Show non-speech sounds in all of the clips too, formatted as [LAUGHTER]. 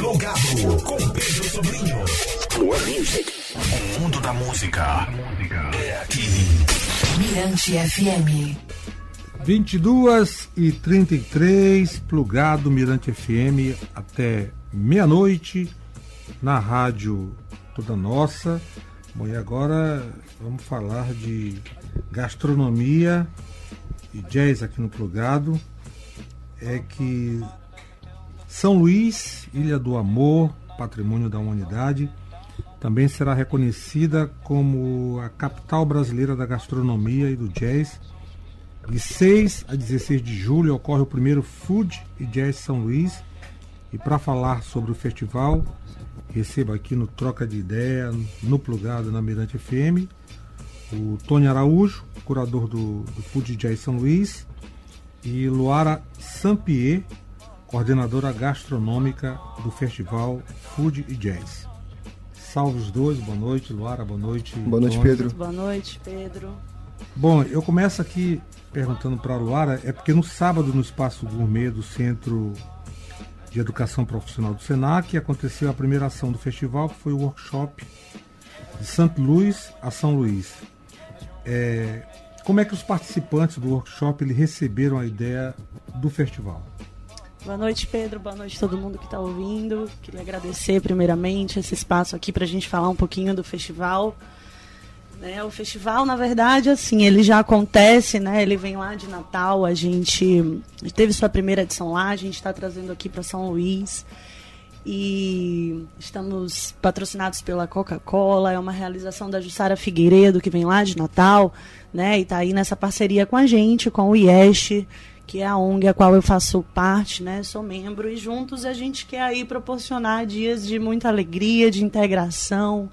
Plugado com Pedro Sobrinho. More Music. O mundo da música é aqui. Mirante FM. 22 e 33, plugado Mirante FM até meia-noite na rádio toda nossa. Bom, e agora vamos falar de gastronomia e jazz aqui no plugado. É que São Luís, Ilha do Amor, patrimônio da humanidade, também será reconhecida como a capital brasileira da gastronomia e do jazz de 6 a 16 de julho ocorre o primeiro Food e Jazz São Luís. E para falar sobre o festival, recebo aqui no Troca de Ideia, no Plugado, na Mirante FM, o Tony Araújo, curador do, do Food Jazz São Luís, e Luara Sampier, coordenadora gastronômica do festival Food e Jazz. Salve os dois, boa noite, Luara, boa noite. Boa noite, Pedro. Boa noite, Pedro. Bom, eu começo aqui perguntando para a Luara, é porque no sábado, no Espaço Gourmet do Centro de Educação Profissional do Senac, aconteceu a primeira ação do festival, que foi o workshop de Santo Luís a São Luís. É, como é que os participantes do workshop receberam a ideia do festival? Boa noite, Pedro. Boa noite a todo mundo que está ouvindo. Queria agradecer, primeiramente, esse espaço aqui para a gente falar um pouquinho do festival. Né, o festival, na verdade, assim, ele já acontece, né? Ele vem lá de Natal, a gente teve sua primeira edição lá, a gente está trazendo aqui para São Luís. E estamos patrocinados pela Coca-Cola, é uma realização da Jussara Figueiredo, que vem lá de Natal, né? E está aí nessa parceria com a gente, com o IEST, que é a ONG a qual eu faço parte, né? Sou membro, e juntos a gente quer aí proporcionar dias de muita alegria, de integração,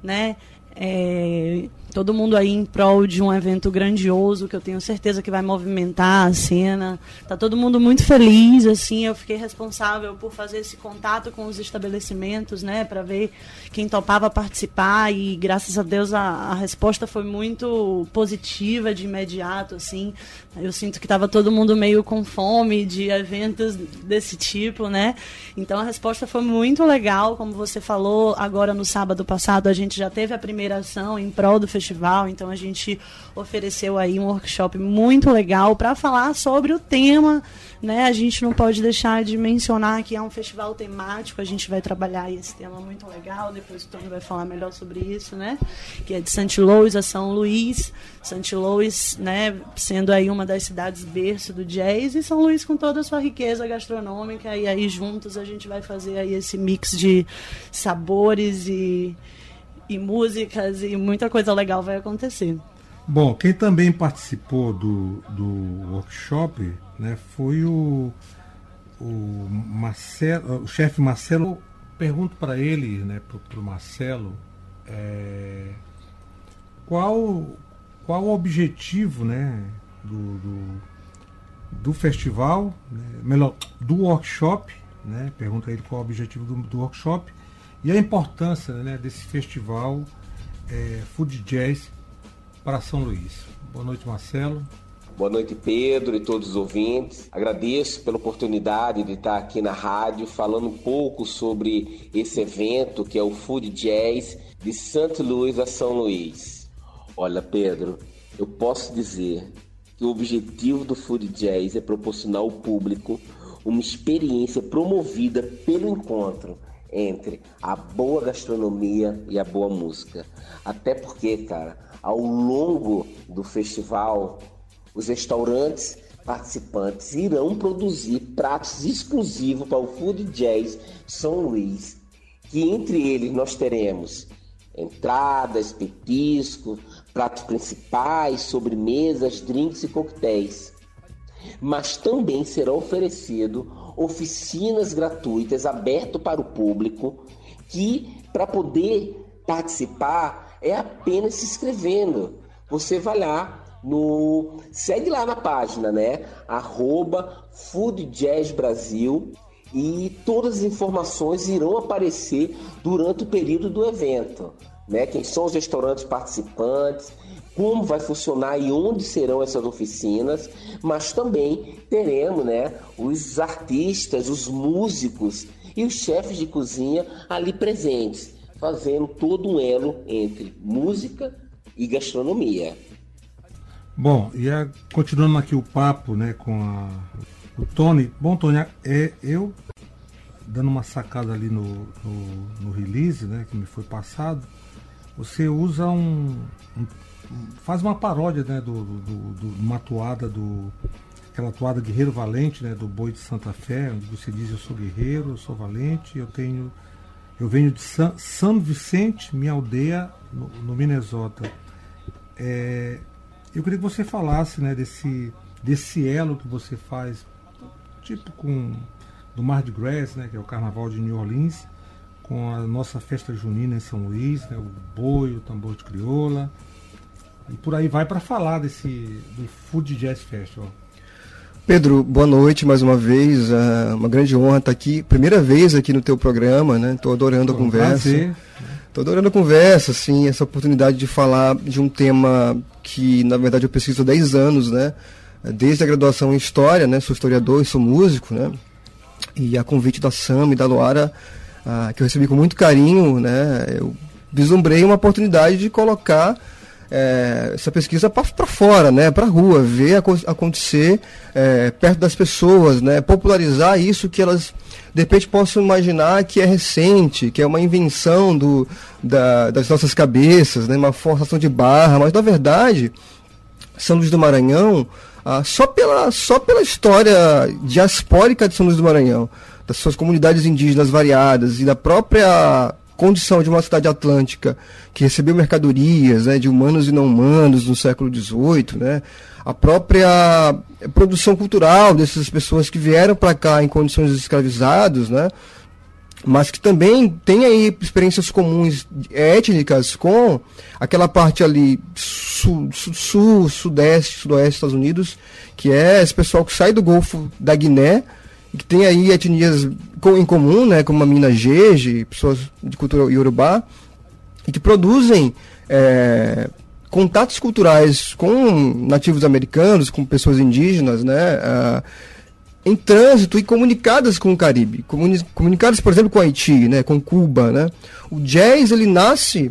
né? É, todo mundo aí em prol de um evento grandioso que eu tenho certeza que vai movimentar a cena. Tá todo mundo muito feliz, assim. Eu fiquei responsável por fazer esse contato com os estabelecimentos, né, para ver quem topava participar e graças a Deus a, a resposta foi muito positiva de imediato, assim. Eu sinto que estava todo mundo meio com fome de eventos desse tipo, né? Então a resposta foi muito legal, como você falou. Agora no sábado passado a gente já teve a primeira ação em prol do festival, então a gente ofereceu aí um workshop muito legal para falar sobre o tema, né? A gente não pode deixar de mencionar que é um festival temático, a gente vai trabalhar esse tema muito legal, depois o Tony vai falar melhor sobre isso, né? Que é de St. Louis a São Luís, St. Louis, né, sendo aí uma das cidades berço do jazz e São Luís com toda a sua riqueza gastronômica e aí juntos a gente vai fazer aí esse mix de sabores e e músicas e muita coisa legal vai acontecer. Bom, quem também participou do, do workshop né, foi o, o Marcelo, o chefe Marcelo. Pergunto para ele, né, para o Marcelo, é, qual, qual o objetivo né, do, do, do festival, né, melhor, do workshop, né, pergunta ele qual o objetivo do, do workshop e a importância né, desse festival é, Food Jazz para São Luís. Boa noite, Marcelo. Boa noite, Pedro e todos os ouvintes. Agradeço pela oportunidade de estar aqui na rádio falando um pouco sobre esse evento que é o Food Jazz de Santa Luís a São Luís. Olha, Pedro, eu posso dizer que o objetivo do Food Jazz é proporcionar ao público uma experiência promovida pelo encontro entre a boa gastronomia e a boa música. Até porque, cara, ao longo do festival, os restaurantes participantes irão produzir pratos exclusivos para o Food Jazz São Luís, que entre eles nós teremos entradas, petisco, pratos principais, sobremesas, drinks e coquetéis. Mas também será oferecido oficinas gratuitas abertas para o público que para poder participar é apenas se inscrevendo. Você vai lá no segue lá na página, né? Arroba Food Jazz Brasil e todas as informações irão aparecer durante o período do evento, né? Quem são os restaurantes participantes, como vai funcionar e onde serão essas oficinas, mas também teremos né, os artistas, os músicos e os chefes de cozinha ali presentes, fazendo todo um elo entre música e gastronomia. Bom, e a, continuando aqui o papo né, com a, o Tony. Bom, Tony, é, eu dando uma sacada ali no, no, no release né, que me foi passado, você usa um, um faz uma paródia né, do, do, do, uma toada do aquela toada Guerreiro Valente, né, do Boi de Santa Fé, onde você diz eu sou guerreiro, eu sou valente, eu tenho eu venho de San, Vicente, minha aldeia no, no Minnesota. É, eu queria que você falasse, né, desse desse elo que você faz, tipo com do Mardi Gras, né, que é o Carnaval de New Orleans, com a nossa festa junina em São Luís, né, o boi, o tambor de crioula, e por aí vai para falar desse do Food Jazz Festival. Pedro, boa noite mais uma vez. É uma grande honra estar aqui. Primeira vez aqui no teu programa, né? Estou adorando a conversa. Estou adorando a conversa, assim, essa oportunidade de falar de um tema que, na verdade, eu pesquiso há 10 anos, né? Desde a graduação em História, né? Sou historiador e sou músico, né? E a convite da Sam e da Loara, ah, que eu recebi com muito carinho, né? Eu vislumbrei uma oportunidade de colocar é, essa pesquisa para fora, né, para a rua, ver acontecer é, perto das pessoas, né, popularizar isso que elas de repente possam imaginar que é recente, que é uma invenção do, da, das nossas cabeças, né, uma forçação de barra, mas na verdade São Luís do Maranhão, ah, só, pela, só pela história diaspórica de São Luís do Maranhão, das suas comunidades indígenas variadas e da própria condição de uma cidade atlântica que recebeu mercadorias né, de humanos e não humanos no século XVIII, né, a própria produção cultural dessas pessoas que vieram para cá em condições de escravizados, né, mas que também tem aí experiências comuns étnicas com aquela parte ali sul, sul, sudeste, sudoeste dos Estados Unidos, que é esse pessoal que sai do Golfo da Guiné, que tem aí etnias em comum, né, como a mina Jeje, pessoas de cultura iorubá, e que produzem é, contatos culturais com nativos americanos, com pessoas indígenas, né, uh, em trânsito e comunicadas com o Caribe, comuni comunicadas, por exemplo, com Haiti, né, com Cuba, né. O jazz ele nasce,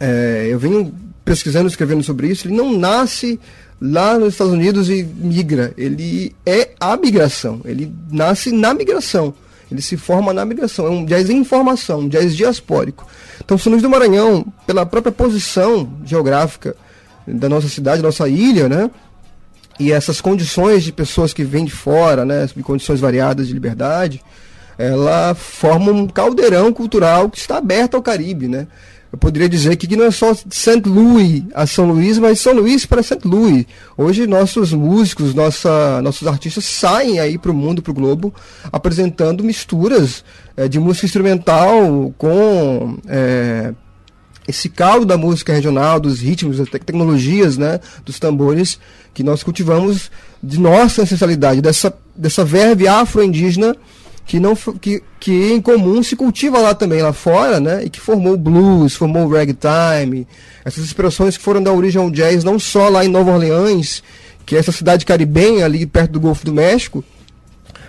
é, eu venho pesquisando, escrevendo sobre isso, ele não nasce lá nos Estados Unidos e migra. Ele é a migração. Ele nasce na migração. Ele se forma na migração. É um jazz em informação, um jazz diaspórico. Então, São Luís do Maranhão, pela própria posição geográfica da nossa cidade, da nossa ilha, né? E essas condições de pessoas que vêm de fora, né? Condições variadas de liberdade, ela forma um caldeirão cultural que está aberto ao Caribe, né? Eu poderia dizer que não é só St. Louis a São Luís, mas São Luís para St. Louis. Hoje nossos músicos, nossa, nossos artistas saem aí para o mundo, para o globo, apresentando misturas é, de música instrumental com é, esse caldo da música regional, dos ritmos, das tecnologias, né, dos tambores que nós cultivamos de nossa ancestralidade, dessa, dessa verve afro-indígena que não que, que em comum se cultiva lá também lá fora, né? E que formou blues, formou ragtime, essas expressões que foram da origem ao jazz não só lá em Nova Orleans, que é essa cidade caribenha ali perto do Golfo do México,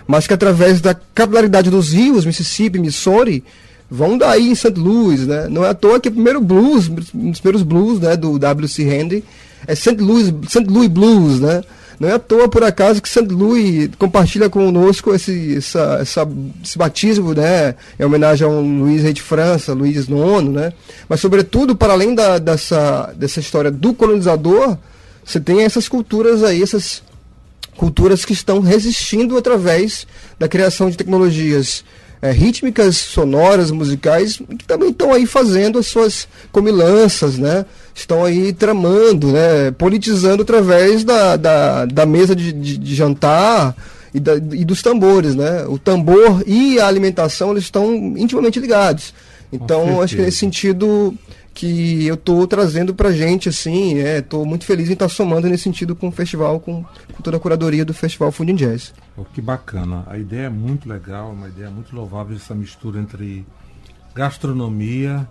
mas que através da capilaridade dos rios, Mississippi, Missouri, vão daí em St. Louis, né? Não é à toa que o primeiro blues, um dos primeiros blues, né, do W.C. Handy, é St. Louis, St. Louis Blues, né? Não é à toa, por acaso, que St. Louis compartilha conosco esse, essa, essa, esse batismo, né? Em homenagem a um Luís Rei de França, Luís IX, né? Mas, sobretudo, para além da, dessa, dessa história do colonizador, você tem essas culturas aí, essas culturas que estão resistindo através da criação de tecnologias é, rítmicas, sonoras, musicais, que também estão aí fazendo as suas comilanças, né? Estão aí tramando, né? Politizando através da, da, da mesa de, de, de jantar e, da, e, dos tambores, né? O tambor e a alimentação eles estão intimamente ligados. Então, acho que nesse sentido que eu estou trazendo para gente, assim, estou é, muito feliz em estar somando nesse sentido com o festival, com, com toda a curadoria do Festival Food Jazz. Oh, que bacana, a ideia é muito legal, uma ideia muito louvável essa mistura entre gastronomia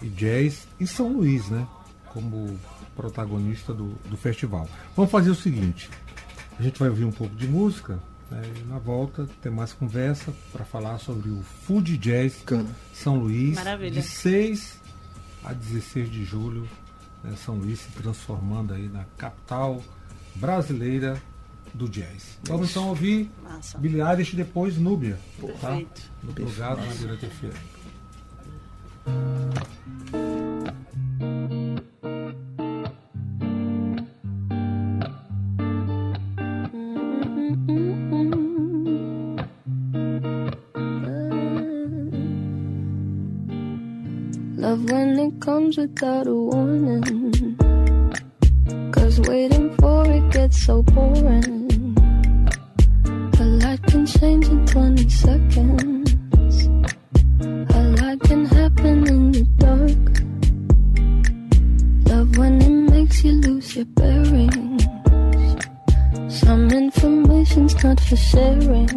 e jazz e São Luís, né, como protagonista do, do festival. Vamos fazer o seguinte, a gente vai ouvir um pouco de música, né, na volta tem mais conversa para falar sobre o Food Jazz Cana. São Luís, Maravilha. de 6 a 16 de julho, né, São Luís se transformando aí na capital brasileira do jazz. Vamos então ouvir Massa. e depois Núbia, tá? Perfeito. tá? No Perfeito. lugar da Direita FM. comes without a warning. Cause waiting for it gets so boring. A light can change in 20 seconds. A light can happen in the dark. Love when it makes you lose your bearings. Some information's not for sharing.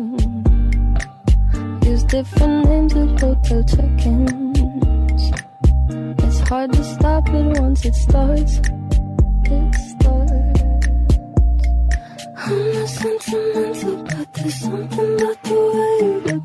Use different names at hotel check-ins hard to stop it once it starts. It starts. I'm not sentimental, but there's something about the way you look.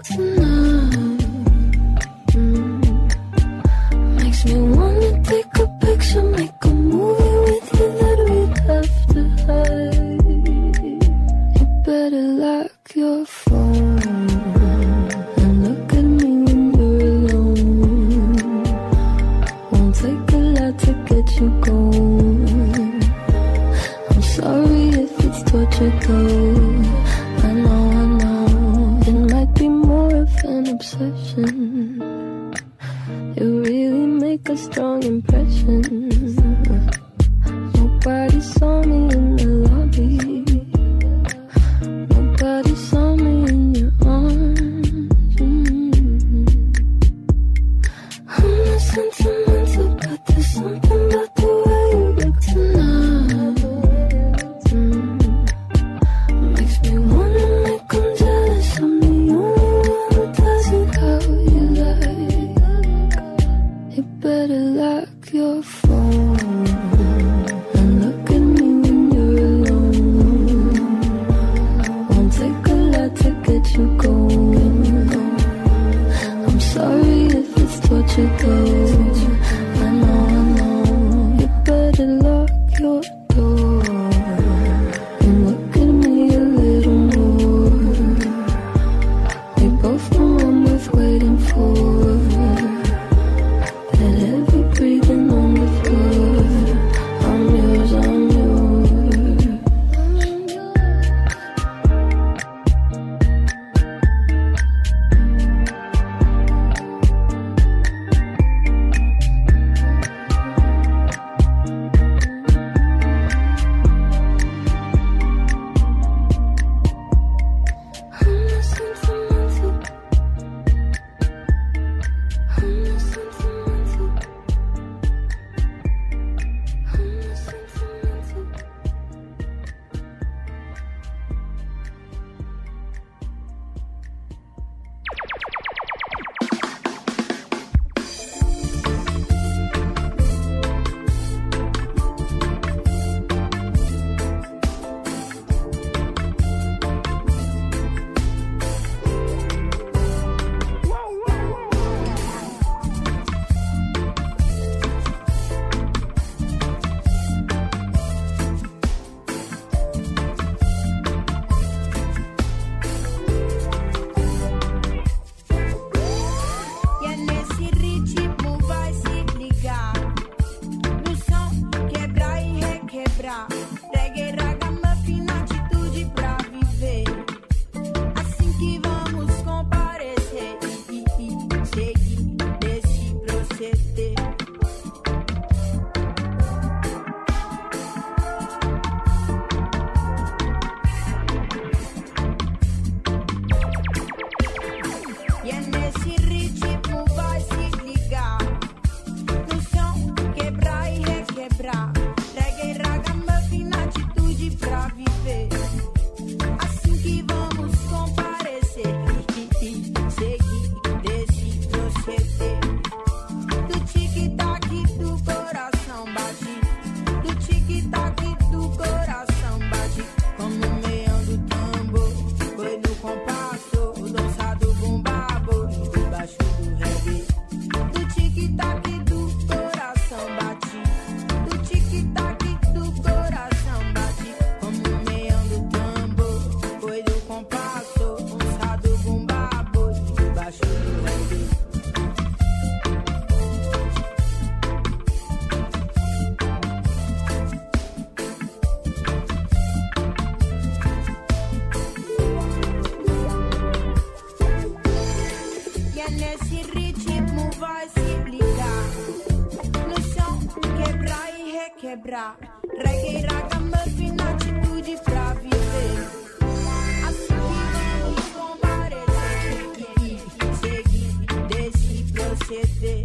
Desse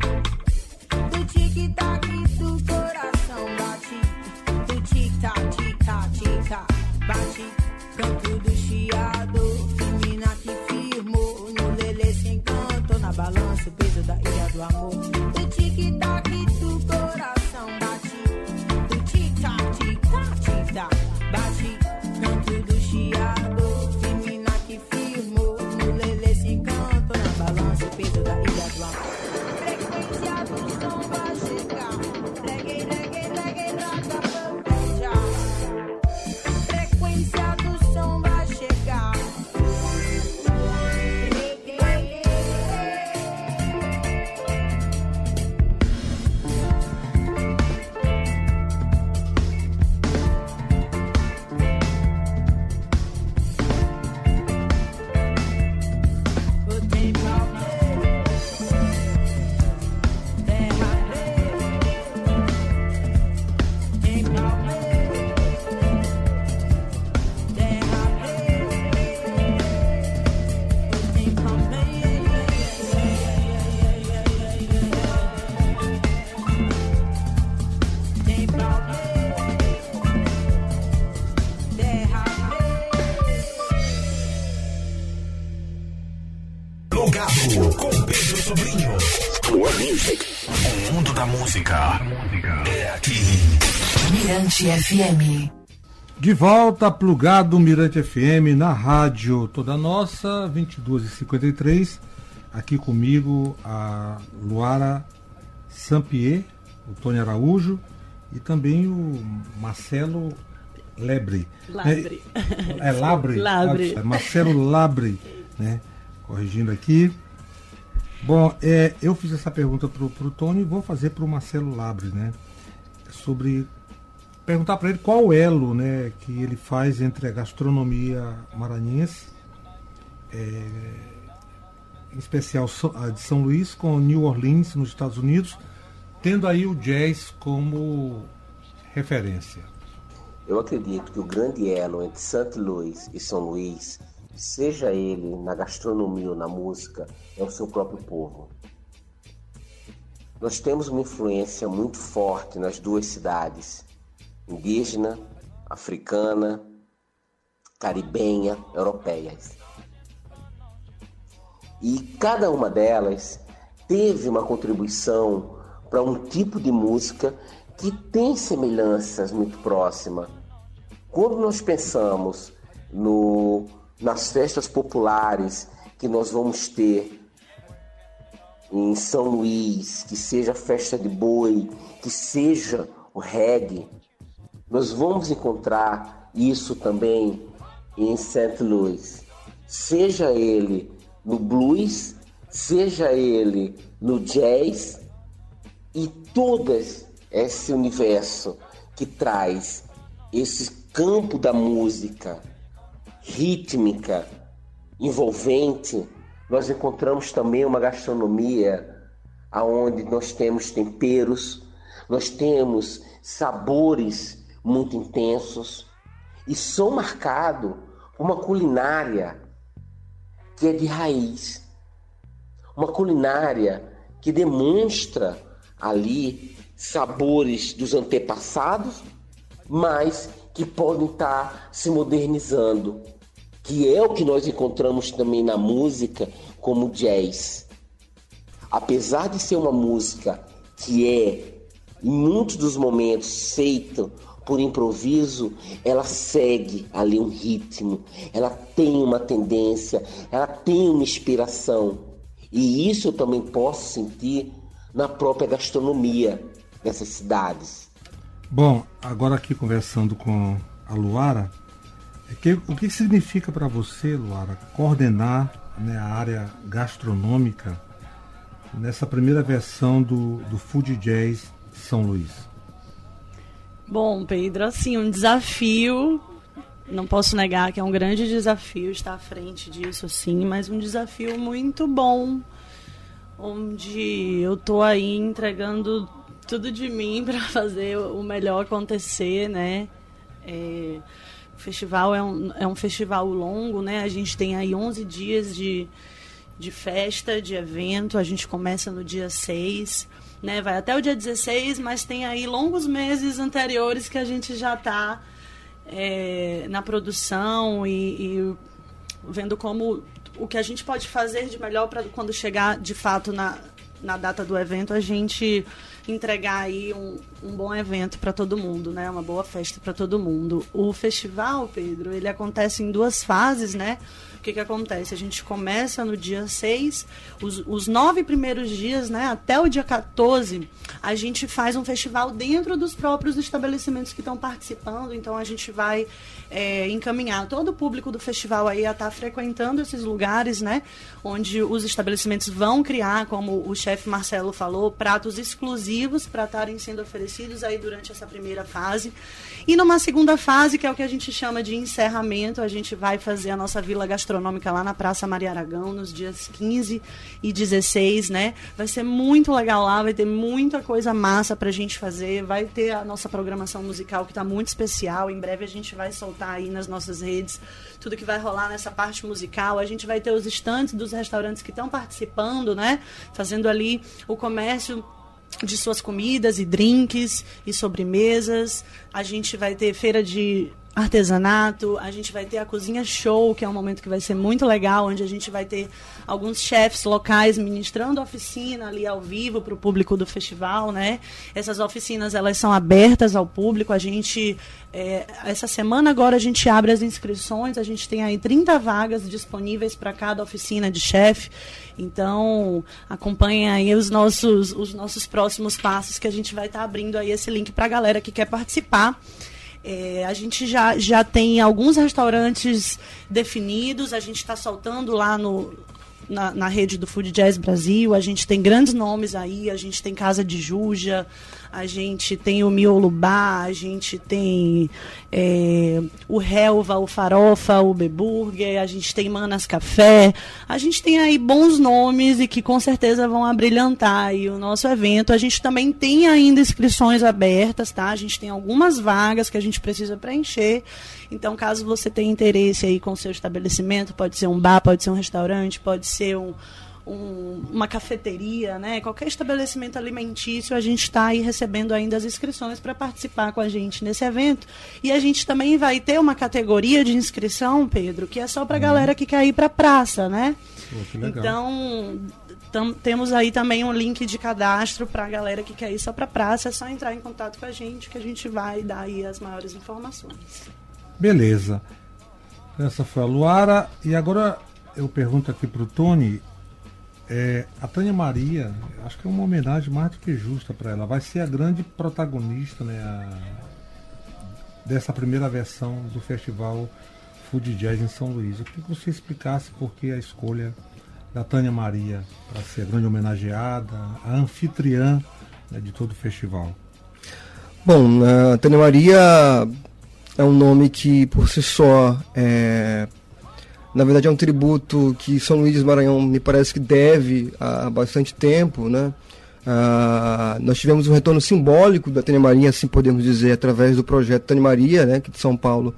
Mirante FM. De volta, plugado Mirante FM na rádio Toda Nossa, 22h53. Aqui comigo a Luara Sampier, o Tony Araújo e também o Marcelo Lebre. Labre. É, é Labre? Labre. É Marcelo Labre, né? Corrigindo aqui. Bom, é, eu fiz essa pergunta pro, pro Tony e vou fazer pro Marcelo Labre, né? Sobre perguntar para ele qual o elo né, que ele faz entre a gastronomia maranhense, é, em especial a de São Luís, com New Orleans, nos Estados Unidos, tendo aí o jazz como referência. Eu acredito que o grande elo entre St. Louis e São Luís, seja ele na gastronomia ou na música, é o seu próprio povo. Nós temos uma influência muito forte nas duas cidades, indígena, africana, caribenha, europeias. E cada uma delas teve uma contribuição para um tipo de música que tem semelhanças muito próximas. Quando nós pensamos no, nas festas populares que nós vamos ter em São Luís, que seja a festa de boi, que seja o reggae, nós vamos encontrar isso também em St. Louis. Seja ele no blues, seja ele no jazz e todas esse universo que traz esse campo da música rítmica, envolvente, nós encontramos também uma gastronomia aonde nós temos temperos, nós temos sabores muito intensos e são marcado por uma culinária que é de raiz, uma culinária que demonstra ali sabores dos antepassados, mas que podem estar se modernizando, que é o que nós encontramos também na música como jazz. Apesar de ser uma música que é, em muitos dos momentos, feita por improviso, ela segue ali um ritmo, ela tem uma tendência, ela tem uma inspiração. E isso eu também posso sentir na própria gastronomia dessas cidades. Bom, agora aqui conversando com a Luara, é o que significa para você, Luara, coordenar né, a área gastronômica nessa primeira versão do, do Food Jazz São Luís? Bom, Pedro, assim, um desafio. Não posso negar que é um grande desafio estar à frente disso, assim, mas um desafio muito bom. onde eu tô aí entregando tudo de mim [LAUGHS] para fazer o melhor acontecer, né? É, o festival é um, é um festival longo, né? A gente tem aí 11 dias de, de festa, de evento. A gente começa no dia 6, né? Vai até o dia 16, mas tem aí longos meses anteriores que a gente já está é, na produção e, e vendo como o que a gente pode fazer de melhor para quando chegar de fato na, na data do evento a gente entregar aí um, um bom evento para todo mundo, né? Uma boa festa para todo mundo. O festival, Pedro, ele acontece em duas fases, né? Que, que acontece? A gente começa no dia 6, os, os nove primeiros dias, né? Até o dia 14, a gente faz um festival dentro dos próprios estabelecimentos que estão participando. Então a gente vai é, encaminhar todo o público do festival aí a estar tá frequentando esses lugares, né? Onde os estabelecimentos vão criar, como o chefe Marcelo falou, pratos exclusivos para estarem sendo oferecidos aí durante essa primeira fase. E numa segunda fase, que é o que a gente chama de encerramento, a gente vai fazer a nossa vila gastronômica lá na Praça Maria Aragão, nos dias 15 e 16, né? Vai ser muito legal lá, vai ter muita coisa massa pra gente fazer, vai ter a nossa programação musical que tá muito especial. Em breve a gente vai soltar aí nas nossas redes tudo que vai rolar nessa parte musical. A gente vai ter os estantes dos restaurantes que estão participando, né? Fazendo ali o comércio de suas comidas e drinks e sobremesas. A gente vai ter feira de artesanato, a gente vai ter a cozinha show, que é um momento que vai ser muito legal, onde a gente vai ter alguns chefs locais ministrando oficina ali ao vivo para o público do festival, né? Essas oficinas elas são abertas ao público. A gente é, essa semana agora a gente abre as inscrições, a gente tem aí 30 vagas disponíveis para cada oficina de chefe. Então, acompanhem aí os nossos, os nossos próximos passos que a gente vai estar tá abrindo aí esse link para a galera que quer participar. É, a gente já, já tem alguns restaurantes definidos, a gente está soltando lá no, na, na, rede do Food Jazz Brasil, a gente tem grandes nomes aí, a gente tem Casa de Juja, a gente tem o Miolo Bar, a gente tem é, o Helva, o Farofa, o Beburger, a gente tem Manas Café, a gente tem aí bons nomes e que com certeza vão abrilhantar aí o nosso evento. A gente também tem ainda inscrições abertas, tá? A gente tem algumas vagas que a gente precisa preencher. Então, caso você tenha interesse aí com o seu estabelecimento, pode ser um bar, pode ser um restaurante, pode ser um um, uma cafeteria, né? qualquer estabelecimento alimentício, a gente está aí recebendo ainda as inscrições para participar com a gente nesse evento. E a gente também vai ter uma categoria de inscrição, Pedro, que é só para a uhum. galera que quer ir para a praça, né? Pô, então, tam, temos aí também um link de cadastro para a galera que quer ir só para a praça. É só entrar em contato com a gente que a gente vai dar aí as maiores informações. Beleza. Essa foi a Luara. E agora eu pergunto aqui para o Tony é, a Tânia Maria, acho que é uma homenagem mais do que justa para ela. Vai ser a grande protagonista né, a, dessa primeira versão do festival Food Jazz em São Luís. Eu queria que você explicasse por que a escolha da Tânia Maria para ser a grande homenageada, a anfitriã né, de todo o festival. Bom, a Tânia Maria é um nome que por si só é na verdade, é um tributo que São Luís do Maranhão me parece que deve há bastante tempo, né? Ah, nós tivemos um retorno simbólico da Tânia Maria, assim podemos dizer, através do projeto Tânia Maria, né, aqui de São Paulo.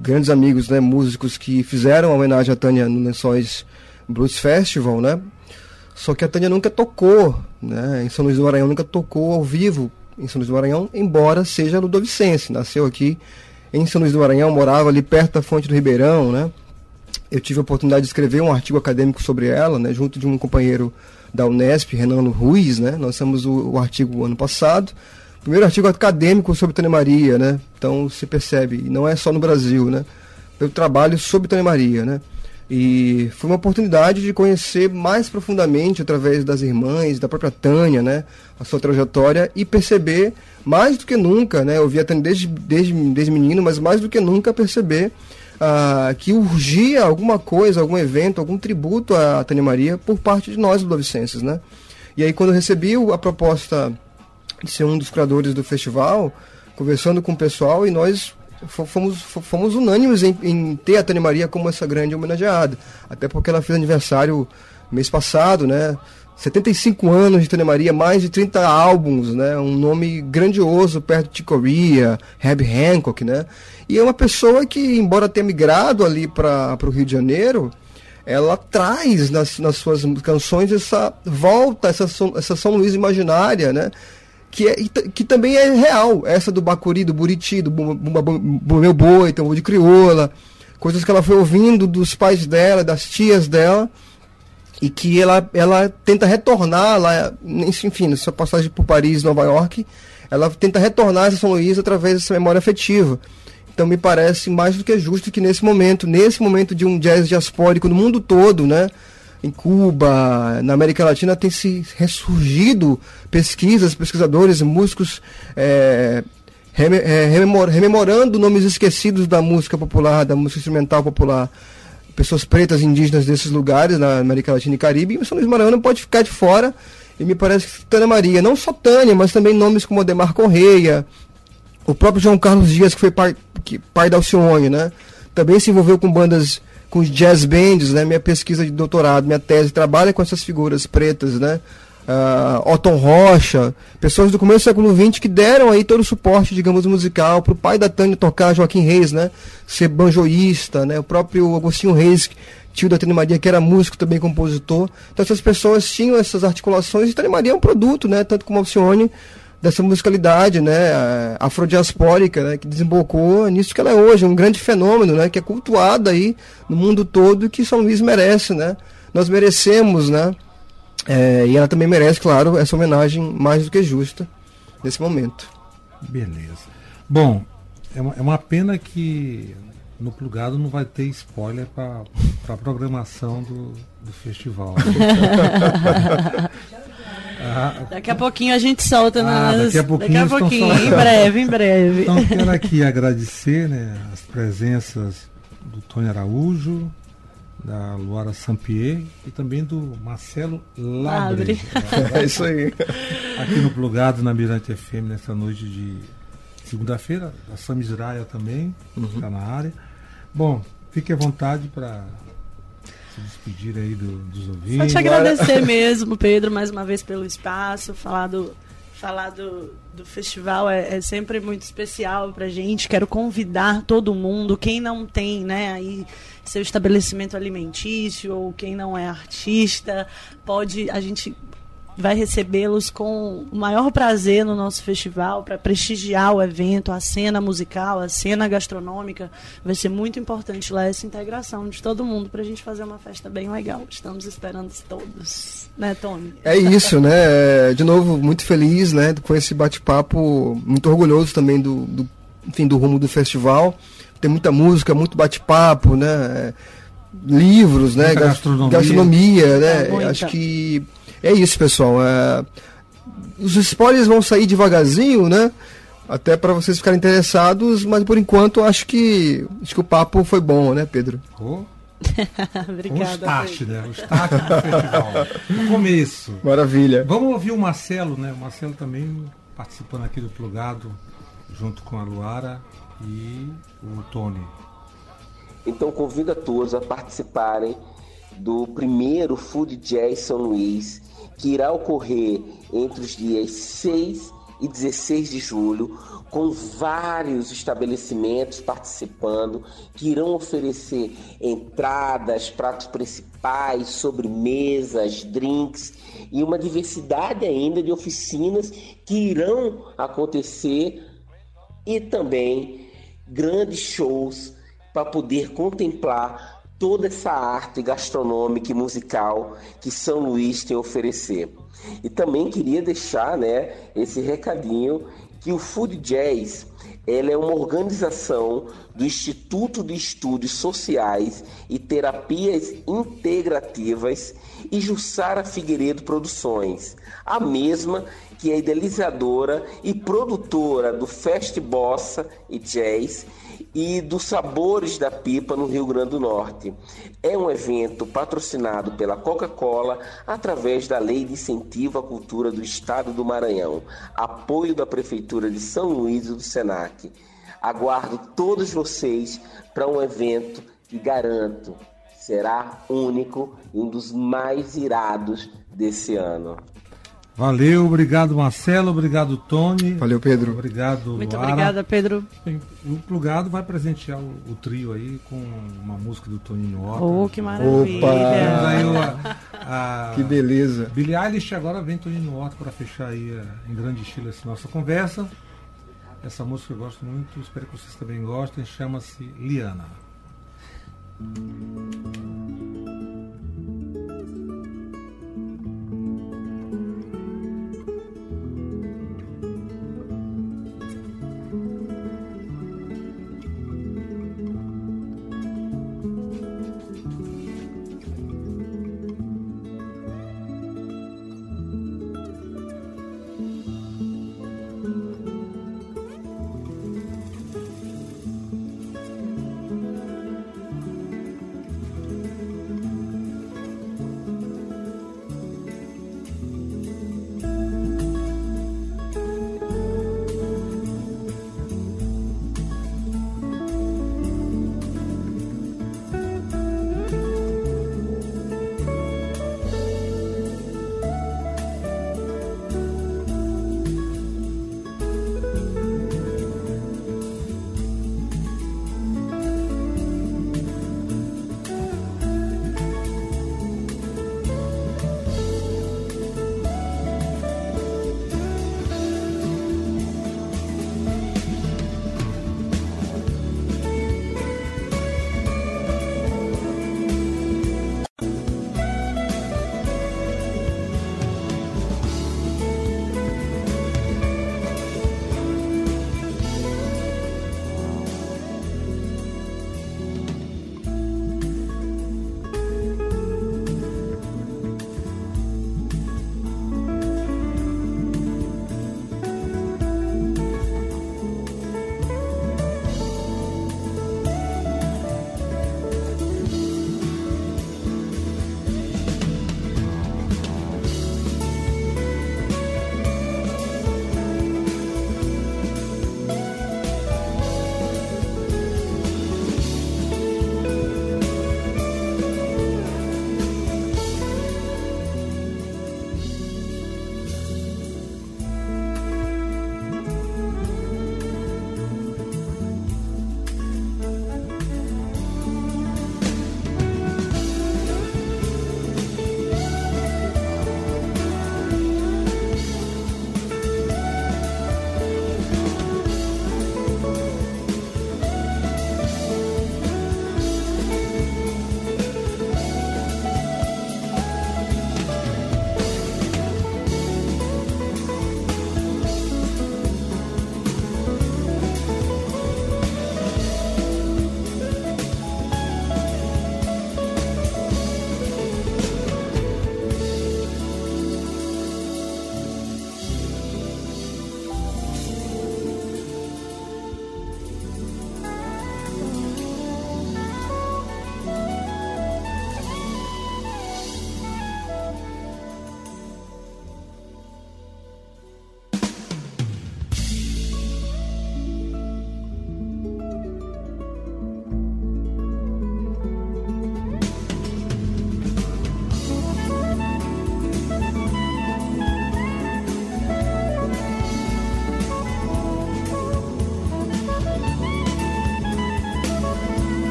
Grandes amigos, né, músicos que fizeram a homenagem à Tânia no Lençóis Blues Festival, né? Só que a Tânia nunca tocou, né, em São Luís do Maranhão, nunca tocou ao vivo em São Luís do Maranhão, embora seja ludovicense. Nasceu aqui em São Luís do Maranhão, morava ali perto da Fonte do Ribeirão, né? Eu tive a oportunidade de escrever um artigo acadêmico sobre ela, né, junto de um companheiro da Unesp, Renan Ruiz, né, lançamos o, o artigo ano passado. Primeiro artigo acadêmico sobre Tânia Maria, né? Então se percebe, não é só no Brasil, né? Eu trabalho sobre Tânia Maria, né? E foi uma oportunidade de conhecer mais profundamente através das irmãs, da própria Tânia, né, a sua trajetória e perceber mais do que nunca, né, eu vi a Tânia desde, desde, desde menino, mas mais do que nunca perceber ah, que urgia alguma coisa, algum evento, algum tributo a Tânia Maria por parte de nós, ludovicenses, né? E aí quando eu recebi a proposta de ser um dos curadores do festival, conversando com o pessoal, e nós fomos, fomos unânimes em, em, ter a Tânia Maria como essa grande homenageada. Até porque ela fez aniversário mês passado, né? 75 anos de Tânia Maria, mais de 30 álbuns, né? Um nome grandioso perto de Corea, Herb Hancock, né? E é uma pessoa que, embora tenha migrado ali para o Rio de Janeiro, ela traz nas, nas suas canções essa volta, essa, essa São Luís imaginária, né? Que, é, que também é real, essa do Bacuri, do Buriti, do Meu Boi, tambor de crioula, coisas que ela foi ouvindo dos pais dela, das tias dela, e que ela, ela tenta retornar lá, enfim, na sua passagem por Paris, Nova York, ela tenta retornar essa São Luís através dessa memória afetiva. Então me parece mais do que justo que nesse momento, nesse momento de um jazz diaspórico no mundo todo, né? Em Cuba, na América Latina, tem se ressurgido pesquisas, pesquisadores, músicos é, rememorando nomes esquecidos da música popular, da música instrumental popular pessoas pretas indígenas desses lugares, na América Latina e Caribe, e o São Luís Maranhão não pode ficar de fora. E me parece que Tânia Maria, não só Tânia, mas também nomes como Ademar Correia, o próprio João Carlos Dias, que foi pai, que, pai da Alcione, né? Também se envolveu com bandas, com jazz bands, né? Minha pesquisa de doutorado, minha tese trabalha com essas figuras pretas, né? Uh, Otton Rocha, pessoas do começo do século XX que deram aí todo o suporte, digamos, musical para o pai da Tânia tocar, Joaquim Reis, né? Ser banjoísta, né? O próprio Agostinho Reis, tio da Tânia Maria, que era músico também, compositor. Então essas pessoas tinham essas articulações e Tânia Maria é um produto, né? Tanto como Alcione, dessa musicalidade, né? Afrodiaspórica, né? Que desembocou nisso que ela é hoje, um grande fenômeno, né? Que é cultuada aí no mundo todo e que São Luís merece, né? Nós merecemos, né? É, e ela também merece, claro, essa homenagem mais do que justa nesse momento. Beleza. Bom, é uma, é uma pena que no plugado não vai ter spoiler para a programação do, do festival. [LAUGHS] ah, daqui a pouquinho a gente solta ah, nas... Daqui a pouquinho, daqui a pouquinho em breve, em breve. Então quero aqui agradecer né, as presenças do Tony Araújo, da Luara Sampier e também do Marcelo Labre. [LAUGHS] é isso aí. [LAUGHS] Aqui no Plugado, na Mirante FM, nessa noite de segunda-feira. A Sam Israel também está uhum. na área. Bom, fique à vontade para se despedir aí do, dos ouvintes. Só te agradecer [LAUGHS] mesmo, Pedro, mais uma vez pelo espaço, falar do, falar do, do festival é, é, sempre muito especial para gente. Quero convidar todo mundo, quem não tem, né, aí seu estabelecimento alimentício ou quem não é artista, pode a gente vai recebê-los com o maior prazer no nosso festival para prestigiar o evento, a cena musical, a cena gastronômica. Vai ser muito importante lá essa integração de todo mundo para a gente fazer uma festa bem legal. Estamos esperando todos, né, Tony? É isso, né? De novo, muito feliz, né, com esse bate-papo, muito orgulhoso também do, do, enfim, do rumo do festival tem muita música, muito bate-papo, né? Livros, né? Gastronomia. gastronomia né? É, Acho que é isso, pessoal. É... Os spoilers vão sair devagarzinho, né? Até para vocês ficarem interessados, mas por enquanto acho que acho que o papo foi bom, né, Pedro? Oh. [LAUGHS] Obrigada. Um start, né? O start do festival. O começo. Maravilha. Vamos ouvir o Marcelo, né? O Marcelo também participando aqui do Plugado, junto com a Luara e o Tony. Então convido a todos a participarem do primeiro Food Jazz São Luís, que irá ocorrer entre os dias 6 e 16 de julho, com vários estabelecimentos participando, que irão oferecer entradas, pratos principais, sobremesas, drinks e uma diversidade ainda de oficinas que irão acontecer e também grandes shows para poder contemplar toda essa arte gastronômica e musical que São Luís tem a oferecer. E também queria deixar, né, esse recadinho que o Food Jazz ela é uma organização do Instituto de Estudos Sociais e Terapias Integrativas e Jussara Figueiredo Produções, a mesma que é idealizadora e produtora do Fest Bossa e Jazz e dos Sabores da Pipa no Rio Grande do Norte. É um evento patrocinado pela Coca-Cola através da Lei de Incentivo à Cultura do Estado do Maranhão, apoio da Prefeitura de São Luís e do Senac. Aguardo todos vocês para um evento que garanto será único e um dos mais irados desse ano. Valeu, obrigado Marcelo, obrigado Tony. Valeu, Pedro. Obrigado, Muito Luara. obrigada, Pedro. O Plugado vai presentear o, o trio aí com uma música do Toninho Horta. Oh, que maravilha. Temos aí o- a, Que beleza. Billie Eilish agora vem Toninho Horta para fechar aí eh, em grande estilo essa nossa conversa. Essa música eu gosto muito, espero que vocês também gostem, chama-se Liana.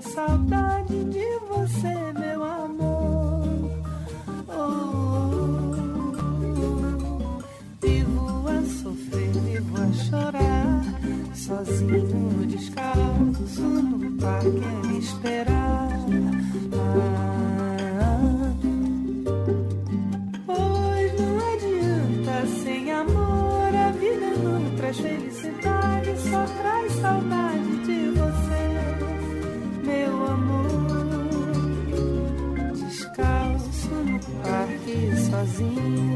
Saudade sozinho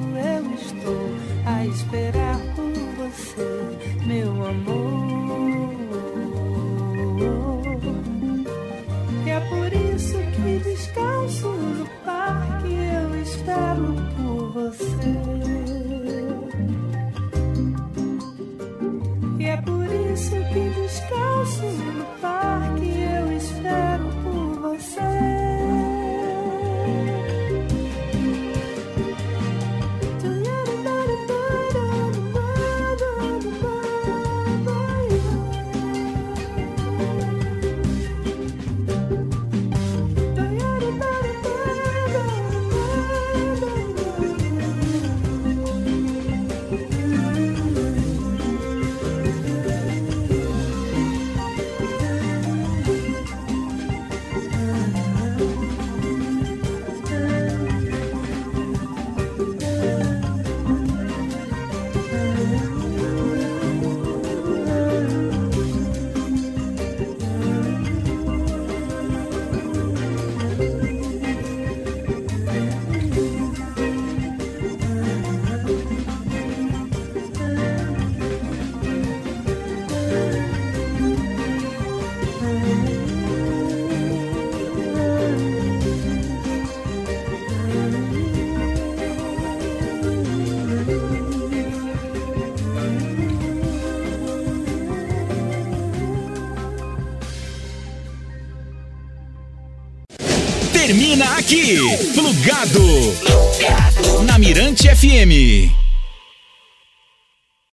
Termina aqui, plugado, na Mirante FM.